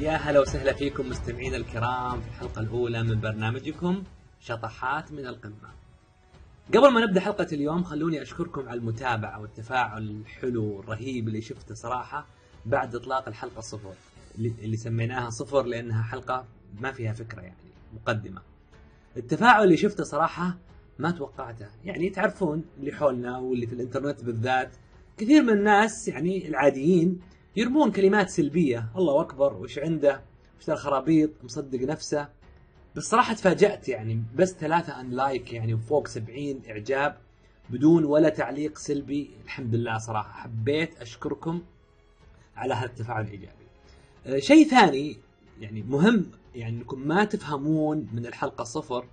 يا هلا وسهلا فيكم مستمعينا الكرام في الحلقة الأولى من برنامجكم شطحات من القمة. قبل ما نبدأ حلقة اليوم خلوني أشكركم على المتابعة والتفاعل الحلو والرهيب اللي شفته صراحة بعد إطلاق الحلقة صفر اللي سميناها صفر لأنها حلقة ما فيها فكرة يعني مقدمة. التفاعل اللي شفته صراحة ما توقعته يعني تعرفون اللي حولنا واللي في الإنترنت بالذات كثير من الناس يعني العاديين يرمون كلمات سلبية. الله أكبر وش عنده؟ وش الخرابيط؟ مصدق نفسه. بس صراحة تفاجأت يعني بس ثلاثة أن لايك يعني وفوق سبعين إعجاب بدون ولا تعليق سلبي. الحمد لله صراحة حبيت أشكركم على هذا التفاعل الإيجابي. أه شيء ثاني يعني مهم يعني إنكم ما تفهمون من الحلقة صفر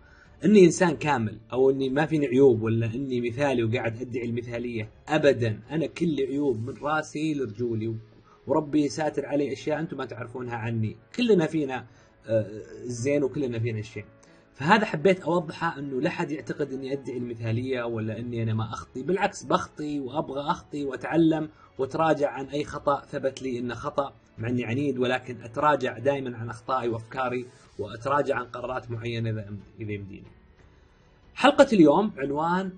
إني إنسان كامل أو إني ما فيني عيوب ولا إني مثالي وقاعد أدعي المثالية. ابدا أنا كل عيوب من رأسي لرجولي. وربي ساتر علي أشياء أنتم ما تعرفونها عني كلنا فينا الزين وكلنا فينا الشين فهذا حبيت أوضحه إنه لا حد يعتقد إني ادعي المثالية ولا إني أنا ما أخطي بالعكس بخطي وأبغى أخطي وأتعلم وأتراجع عن أي خطأ ثبت لي إنه خطأ مع إني عنيد ولكن أتراجع دائما عن أخطائي وأفكاري وأتراجع عن قرارات معينة إذا إذا يمديني. حلقة اليوم عنوان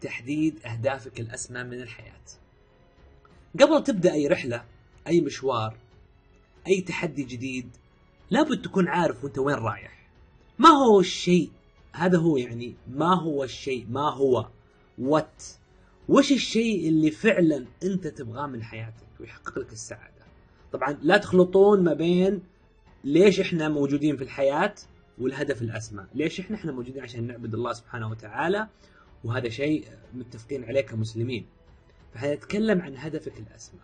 تحديد أهدافك الأسمى من الحياة. قبل تبدأ أي رحلة، أي مشوار، أي تحدي جديد، لابد تكون عارف وأنت وين رايح. ما هو الشيء؟ هذا هو يعني ما هو الشيء؟ ما هو؟ وات وش الشيء اللي فعلا أنت تبغاه من حياتك ويحقق لك السعادة؟ طبعا لا تخلطون ما بين ليش إحنا موجودين في الحياة والهدف الأسمى. ليش إحنا إحنا موجودين عشان نعبد الله سبحانه وتعالى؟ وهذا شيء متفقين عليه كمسلمين. فحنتكلم عن هدفك الأسمى.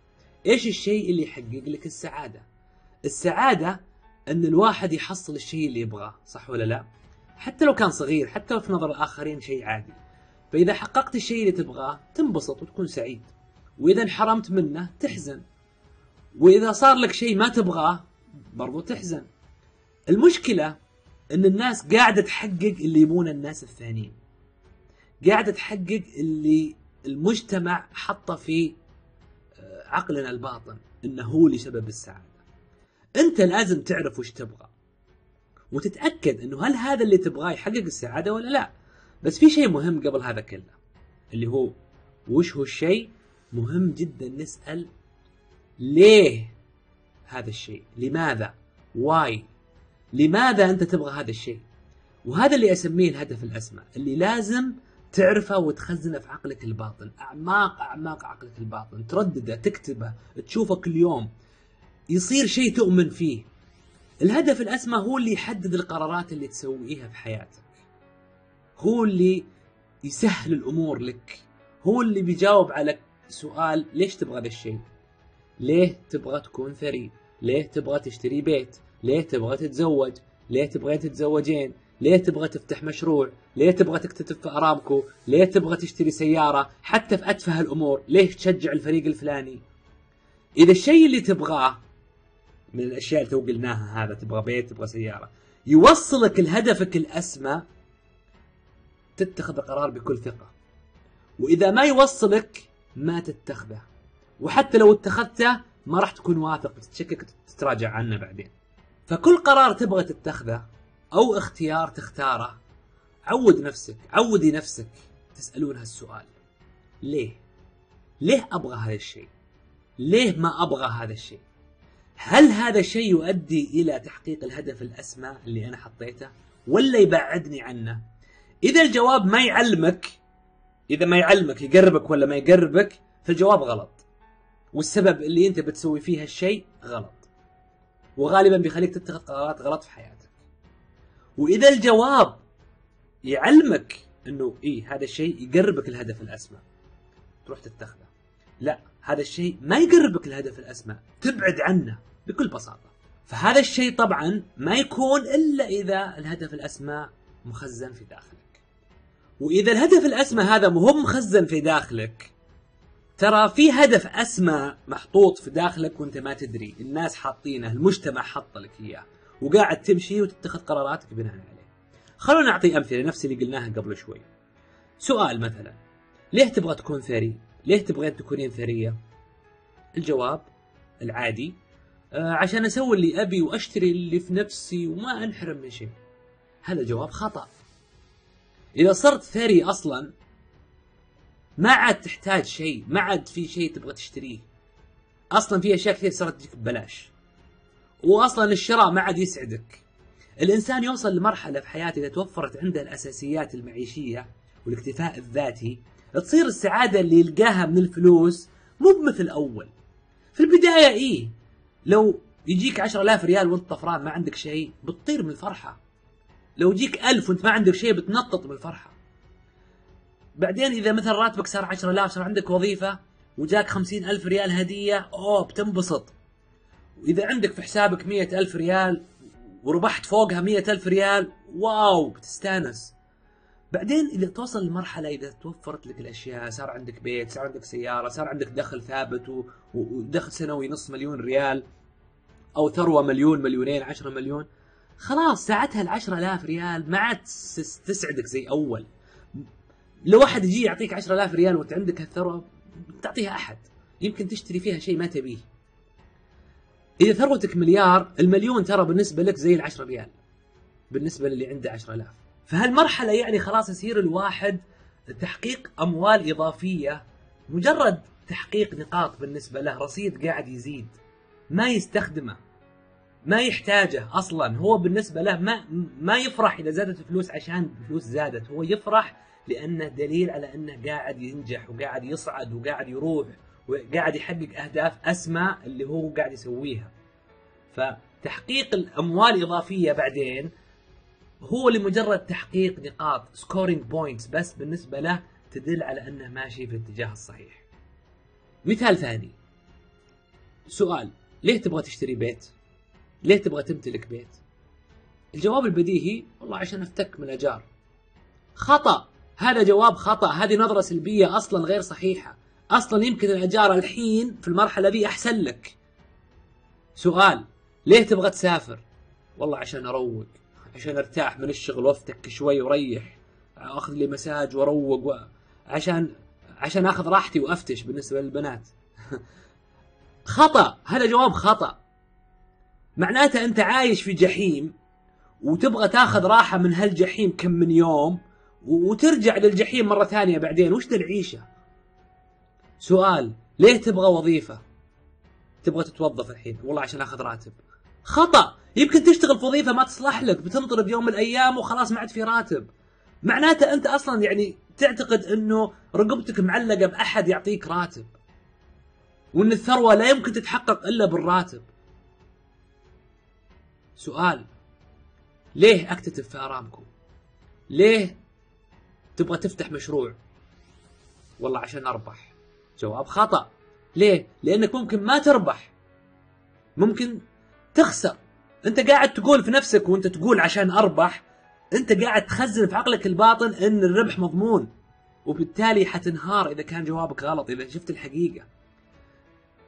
إيش الشيء اللي يحقق لك السعادة؟ السعادة أن الواحد يحصل الشيء اللي يبغاه صح ولا لا؟ حتى لو كان صغير حتى لو في نظر الاخرين شيء عادي. فإذا حققت الشيء اللي تبغاه تنبسط وتكون سعيد. وإذا انحرمت منه تحزن. وإذا صار لك شيء ما تبغاه برضو تحزن. المشكلة أن الناس قاعدة تحقق اللي يبونه الناس الثانيين. قاعدة تحقق اللي المجتمع حطه في عقلنا الباطن إنه هو اللي سبب السعادة. أنت لازم تعرف وش تبغى وتتأكد إنه هل هذا اللي تبغاه يحقق السعادة ولا لا. بس في شيء مهم قبل هذا كله اللي هو وش هو الشيء مهم جدا نسأل ليه هذا الشيء؟ لماذا؟ واي؟ لماذا أنت تبغى هذا الشيء؟ وهذا اللي أسميه الهدف الأسمى اللي لازم تعرفه وتخزنه في عقلك الباطن. أعماق أعماق عقلك الباطن. تردده تكتبه تشوفه كل يوم. يصير شيء تؤمن فيه. الهدف الأسمى هو اللي يحدد القرارات اللي تسويها في حياتك. هو اللي يسهل الأمور لك. هو اللي بيجاوب على سؤال ليش تبغى ذا الشيء؟ ليه تبغى تكون ثري؟ ليه تبغى تشتري بيت؟ ليه تبغى تتزوج؟ ليه تبغين تتزوجين؟ ليه تبغى تفتح مشروع؟ ليه تبغى تكتتب في أرامكو؟ ليه تبغى تشتري سيارة؟ حتى في اتفه الأمور ليه تشجع الفريق الفلاني؟ إذا الشيء اللي تبغاه من الأشياء اللي تو قلناها هذا تبغى بيت تبغى سيارة يوصلك لهدفك الأسمى تتخذ القرار بكل ثقة. وإذا ما يوصلك ما تتخذه. وحتى لو اتخذته ما راح تكون واثق بتتشكك تتراجع عنه بعدين. فكل قرار تبغى تتخذه أو اختيار تختاره. عود نفسك عودي نفسك تسألون هالسؤال. ليه؟ ليه أبغى هذا الشيء؟ ليه ما أبغى هذا الشيء؟ هل هذا الشيء يؤدي إلى تحقيق الهدف الأسمى اللي أنا حطيته؟ ولا يبعدني عنه؟ إذا الجواب ما يعلمك إذا ما يعلمك يقربك ولا ما يقربك فالجواب غلط. والسبب اللي أنت بتسوي فيه هالشيء غلط. وغالبا بيخليك تتخذ قرارات غلط في حياتك. وإذا الجواب يعلمك إنه إيه هذا الشيء يقربك الهدف الاسمى تروح تتخذه. لا هذا الشيء ما يقربك الهدف الاسمى تبعد عنه بكل بساطة. فهذا الشيء طبعا ما يكون إلا إذا الهدف الاسمى مخزن في داخلك. وإذا الهدف الاسمى هذا مهم مخزن في داخلك ترى في هدف اسمى محطوط في داخلك وأنت ما تدري. الناس حاطينه المجتمع حط لك إياه. وقاعد تمشي وتتخذ قراراتك بناء عليه. خلونا نعطي أمثلة نفس اللي قلناها قبل شوي. سؤال مثلا ليه تبغى تكون ثري؟ ليه تبغين تكونين ثرية؟ الجواب العادي آه، عشان أسوي اللي أبي وأشتري اللي في نفسي وما أنحرم من شيء. هذا جواب خطأ. إذا صرت ثري أصلا ما عاد تحتاج شيء ما عاد في شيء تبغى تشتريه. أصلا في أشياء كثير صارت تجيك ببلاش. واصلا الشراء ما عاد يسعدك. الإنسان يوصل لمرحلة في حياته إذا توفرت عنده الأساسيات المعيشية والاكتفاء الذاتي تصير السعادة اللي يلقاها من الفلوس مو بمثل أول. في البداية إيه لو يجيك 10000 ريال وأنت طفران ما عندك شيء بتطير من الفرحة. لو يجيك ألف وأنت ما عندك شيء بتنطط من الفرحة. بعدين إذا مثلا راتبك صار 10000 صار عندك وظيفة وجاك خمسين ألف ريال هدية أوه بتنبسط. وإذا عندك في حسابك مية ألف ريال وربحت فوقها مية ألف ريال واو بتستانس. بعدين إذا توصل لمرحلة إذا توفرت لك الأشياء صار عندك بيت صار عندك سيارة صار عندك دخل ثابت ودخل سنوي نص مليون ريال أو ثروة مليون مليونين عشرة مليون. خلاص ساعتها العشرة آلاف ريال ما عاد تسعدك زي أول. لو واحد يجي يعطيك عشرة آلاف ريال وأنت عندك هالثروة تعطيها أحد. يمكن تشتري فيها شيء ما تبيه. إذا ثروتك مليار المليون ترى بالنسبة لك زي العشرة ريال. بالنسبة للي عنده عشرة آلاف. فهالمرحلة يعني خلاص يصير الواحد تحقيق أموال إضافية مجرد تحقيق نقاط بالنسبة له رصيد قاعد يزيد. ما يستخدمه ما يحتاجه أصلا. هو بالنسبة له ما ما يفرح إذا زادت الفلوس عشان الفلوس زادت. هو يفرح لأنه دليل على أنه قاعد ينجح وقاعد يصعد وقاعد يروح. وقاعد يحقق أهداف أسمى اللي هو قاعد يسويها. فتحقيق الأموال الإضافية بعدين هو لمجرد تحقيق نقاط scoring points بس بالنسبة له تدل على أنه ماشي في الاتجاه الصحيح. مثال ثاني سؤال ليه تبغى تشتري بيت؟ ليه تبغى تمتلك بيت؟ الجواب البديهي والله عشان أفتك من الأجار. خطأ هذا جواب خطأ هذه نظرة سلبية أصلا غير صحيحة أصلا يمكن الأجار الحين في المرحلة ذي أحسن لك. سؤال ليه تبغى تسافر؟ والله عشان أروق عشان أرتاح من الشغل وافتك شوي وريح أخذ لي مساج وأروق و... عشان عشان أخذ راحتي وأفتش بالنسبة للبنات. خطأ هذا جواب خطأ. معناته أنت عايش في جحيم وتبغى تاخذ راحة من هالجحيم كم من يوم وترجع للجحيم مرة ثانية بعدين. وش ذا العيشة؟ سؤال ليه تبغى وظيفة؟ تبغى تتوظف الحين والله عشان آخذ راتب. خطأ! يمكن تشتغل في وظيفة ما تصلح لك بتنطرد يوم من الأيام وخلاص ما عاد في راتب. معناته أنت أصلا يعني تعتقد إنه رقبتك معلقة بأحد يعطيك راتب وإن الثروة لا يمكن تتحقق إلا بالراتب. سؤال ليه أكتتب في أرامكو؟ ليه تبغى تفتح مشروع؟ والله عشان أربح. جواب خطأ. ليه؟ لأنك ممكن ما تربح. ممكن تخسر. أنت قاعد تقول في نفسك وأنت تقول عشان أربح أنت قاعد تخزن في عقلك الباطن إن الربح مضمون. وبالتالي حتنهار إذا كان جوابك غلط إذا شفت الحقيقة.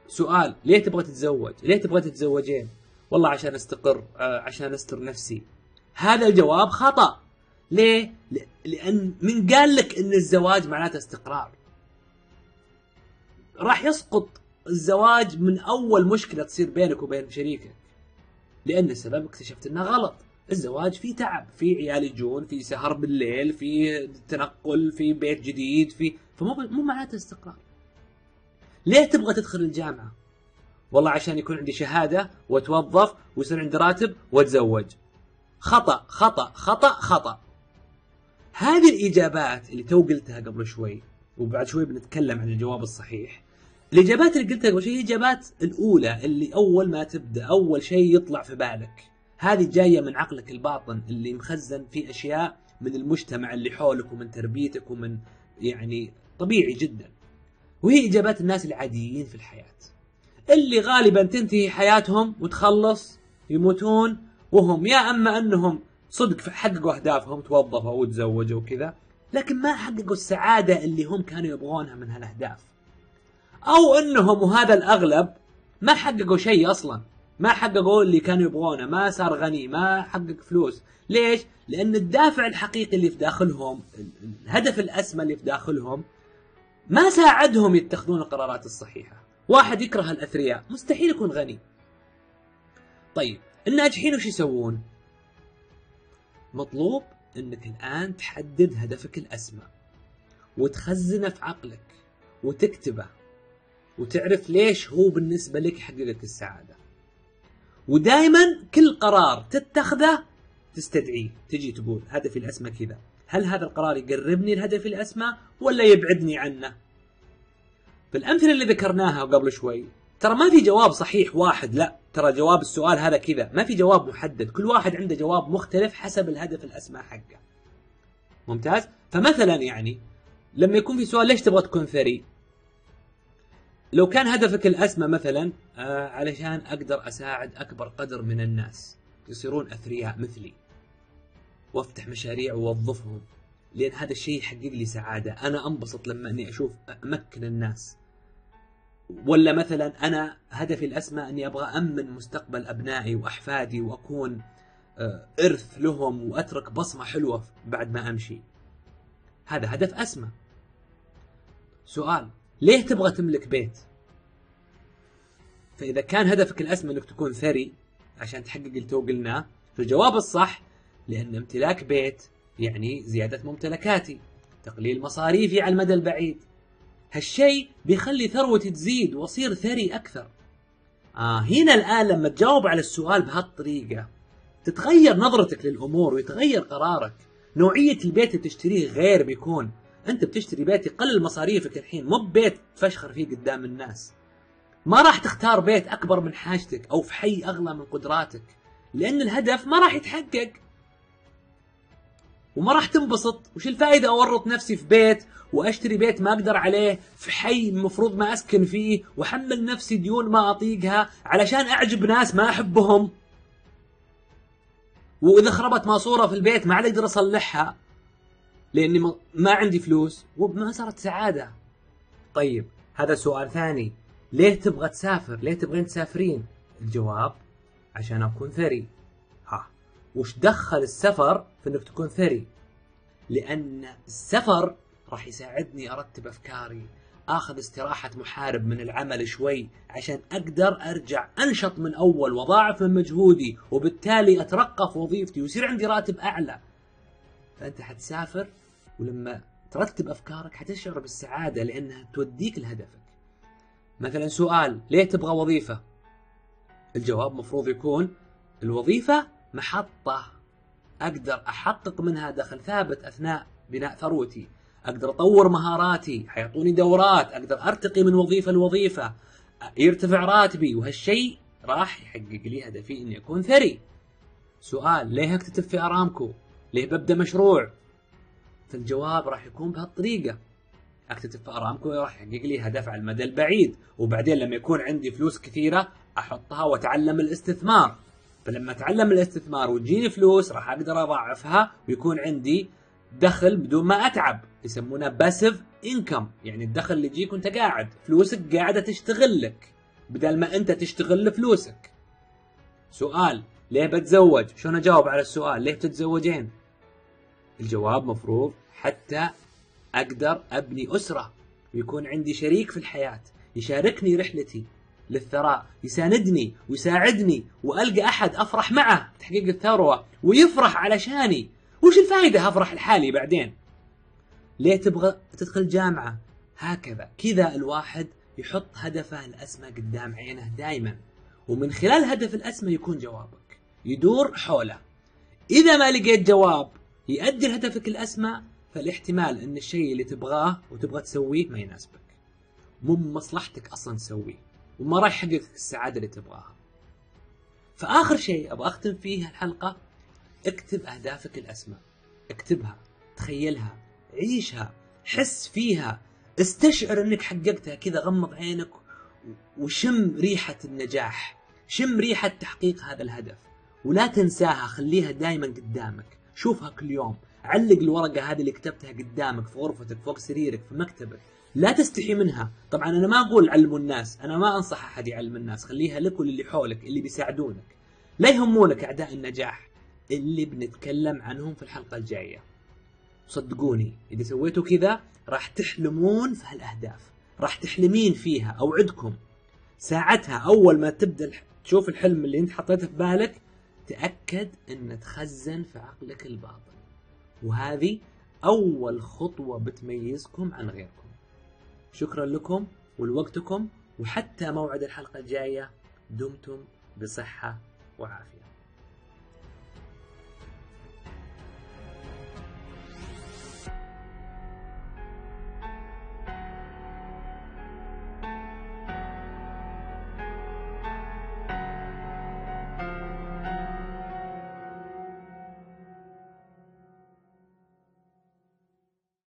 سؤال ليه تبغى تتزوج؟ ليه تبغى تتزوجين؟ والله عشان أستقر آه، عشان أستر نفسي. هذا الجواب خطأ. ليه؟ لأن من قال لك أن الزواج معناته استقرار. راح يسقط الزواج من أول مشكلة تصير بينك وبين شريكك. لأن السبب اكتشفت أنه غلط. الزواج فيه تعب في عيال يجون في سهر بالليل في تنقل في بيت جديد في فمو مو معناته استقرار. ليه تبغى تدخل الجامعة؟ والله عشان يكون عندي شهادة واتوظف ويصير عندي راتب وأتزوج. خطأ خطأ خطأ خطأ. هذه الإجابات اللي تو قلتها قبل شوي وبعد شوي بنتكلم عن الجواب الصحيح. الإجابات اللي قلتها قبل شوي هي الإجابات الأولى اللي أول ما تبدأ أول شيء يطلع في بالك. هذه جاية من عقلك الباطن اللي مخزن فيه أشياء من المجتمع اللي حولك ومن تربيتك ومن يعني طبيعي جدا. وهي إجابات الناس العاديين في الحياة. اللي غالبا تنتهي حياتهم وتخلص يموتون وهم يا أما أنهم صدق حققوا أهدافهم توظفوا وتزوجوا وكذا لكن ما حققوا السعادة اللي هم كانوا يبغونها من هالأهداف. أو إنهم وهذا الأغلب ما حققوا شيء أصلا. ما حققوا اللي كانوا يبغونه. ما صار غني ما حقق فلوس. ليش؟ لأن الدافع الحقيقي اللي في داخلهم الهدف الأسمى اللي في داخلهم ما ساعدهم يتخذون القرارات الصحيحة. واحد يكره الأثرياء. مستحيل يكون غني. طيب الناجحين وش يسوون؟ مطلوب إنك الآن تحدد هدفك الأسمى وتخزنه في عقلك وتكتبه وتعرف ليش هو بالنسبة لك لك السعادة. ودائما كل قرار تتخذه تستدعيه تجي تقول هدفي الأسمى كذا. هل هذا القرار يقربني لهدفي الأسمى ولا يبعدني عنه؟ بالأمثلة اللي ذكرناها قبل شوي ترى ما في جواب صحيح واحد لا ترى جواب السؤال هذا كذا. ما في جواب محدد كل واحد عنده جواب مختلف حسب الهدف الأسمى حقه. ممتاز؟ فمثلا يعني لما يكون في سؤال ليش تبغى تكون ثري لو كان هدفك الأسمى مثلا آه علشان أقدر أساعد أكبر قدر من الناس. يصيرون أثرياء مثلي. وأفتح مشاريع ووظفهم لأن هذا الشيء يحقق لي سعادة. أنا أنبسط لما أني أشوف أمكن الناس. ولا مثلا أنا هدفي الأسمى أني أبغى أمن مستقبل أبنائي وأحفادي وأكون آه، إرث لهم وأترك بصمة حلوة بعد ما أمشي. هذا هدف أسمى. سؤال. ليه تبغى تملك بيت؟ فإذا كان هدفك الأسمى أنك تكون ثري عشان تحقق اللي تو قلناه فالجواب الصح لأن امتلاك بيت يعني زيادة ممتلكاتي تقليل مصاريفي على المدى البعيد. هالشيء بيخلي ثروتي تزيد وأصير ثري أكثر. آه هنا الآن لما تجاوب على السؤال بهالطريقة تتغير نظرتك للأمور ويتغير قرارك. نوعية البيت اللي تشتريه غير بيكون انت بتشتري بيت يقلل مصاريفك الحين مو ببيت تفشخر فيه قدام الناس. ما راح تختار بيت أكبر من حاجتك أو في حي أغلى من قدراتك لأن الهدف ما راح يتحقق. وما راح تنبسط وش الفائدة أورط نفسي في بيت وأشتري بيت ما أقدر عليه؟ في حي المفروض ما أسكن فيه وأحمل نفسي ديون ما أطيقها علشان أعجب ناس ما أحبهم. وإذا خربت ماسورة في البيت ما عاد أقدر أصلحها. لأني ما عندي فلوس وما صارت سعادة. طيب هذا سؤال ثاني. ليه تبغى تسافر؟ ليه تبغين تسافرين؟ الجواب عشان أكون ثري. ها وش دخل السفر في إنك تكون ثري؟ لأن السفر راح يساعدني أرتب أفكاري آخذ استراحة محارب من العمل شوي عشان أقدر أرجع أنشط من أول وأضاعف من مجهودي وبالتالي أترقى في وظيفتي ويصير عندي راتب أعلى. فأنت حتسافر ولما ترتب أفكارك حتشعر بالسعادة لأنها توديك لهدفك. مثلا سؤال ليه تبغى وظيفة؟ الجواب مفروض يكون الوظيفة محطة. أقدر أحقق منها دخل ثابت أثناء بناء ثروتي. أقدر أطور مهاراتي حيعطوني دورات. أقدر أرتقي من وظيفة لوظيفة. يرتفع راتبي وهالشيء راح يحقق لي هدفي إني أكون ثري. سؤال ليه أكتتب في أرامكو؟ ليه ببدأ مشروع. فالجواب راح يكون بهالطريقة. اكتتب في ارامكو راح يحقق لي هدف على المدى البعيد. وبعدين لما يكون عندي فلوس كثيرة أحطها وأتعلم الاستثمار. فلما أتعلم الاستثمار وتجيني فلوس راح أقدر أضاعفها ويكون عندي دخل بدون ما أتعب. يسمونه باسيف انكم يعني الدخل اللي يجيك وأنت قاعد. فلوسك قاعدة تشتغل لك. بدل ما أنت تشتغل لفلوسك. سؤال ليه بتزوج؟ شلون أجاوب على السؤال؟ ليه تتزوجين الجواب مفروض حتى أقدر أبني أسرة ويكون عندي شريك في الحياة يشاركني رحلتي للثراء يساندني ويساعدني وألقى أحد أفرح معه تحقيق الثروة ويفرح علشاني وش الفائده أفرح لحالي بعدين؟ ليه تبغى تدخل جامعة؟ هكذا كذا الواحد يحط هدفه الأسمى قدام عينه دائما ومن خلال الهدف الأسمى يكون جوابك يدور حوله. إذا ما لقيت جواب يؤدي لهدفك الأسمى فالاحتمال إن الشيء اللي تبغاه وتبغى تسويه ما يناسبك. مو مصلحتك أصلا تسويه وما راح يحقق السعادة اللي تبغاها. فآخر شيء أبغى أختم فيه الحلقة اكتب أهدافك الأسمى. اكتبها تخيلها عيشها حس فيها استشعر إنك حققتها. كذا غمض عينك وشم ريحة النجاح شم ريحة تحقيق هذا الهدف. ولا تنساها خليها دائما قدامك. شوفها كل يوم. علق الورقة هذه اللي كتبتها قدامك في غرفتك فوق سريرك في مكتبك. لا تستحي منها. طبعا أنا ما أقول علموا الناس. أنا ما أنصح أحد يعلم الناس. خليها لك وللي حولك اللي بيساعدونك. لا يهمونك أعداء النجاح. اللي بنتكلم عنهم في الحلقة الجاية. صدقوني إذا سويتوا كذا راح تحلمون في هالأهداف. راح تحلمين فيها. أوعدكم. ساعتها أول ما تبدأ تشوف الحلم اللي أنت حطيته في بالك تأكد إن تخزن في عقلك الباطن. وهذه أول خطوة بتميزكم عن غيركم. شكرا لكم ولوقتكم وحتى موعد الحلقة الجاية دمتم بصحة وعافية.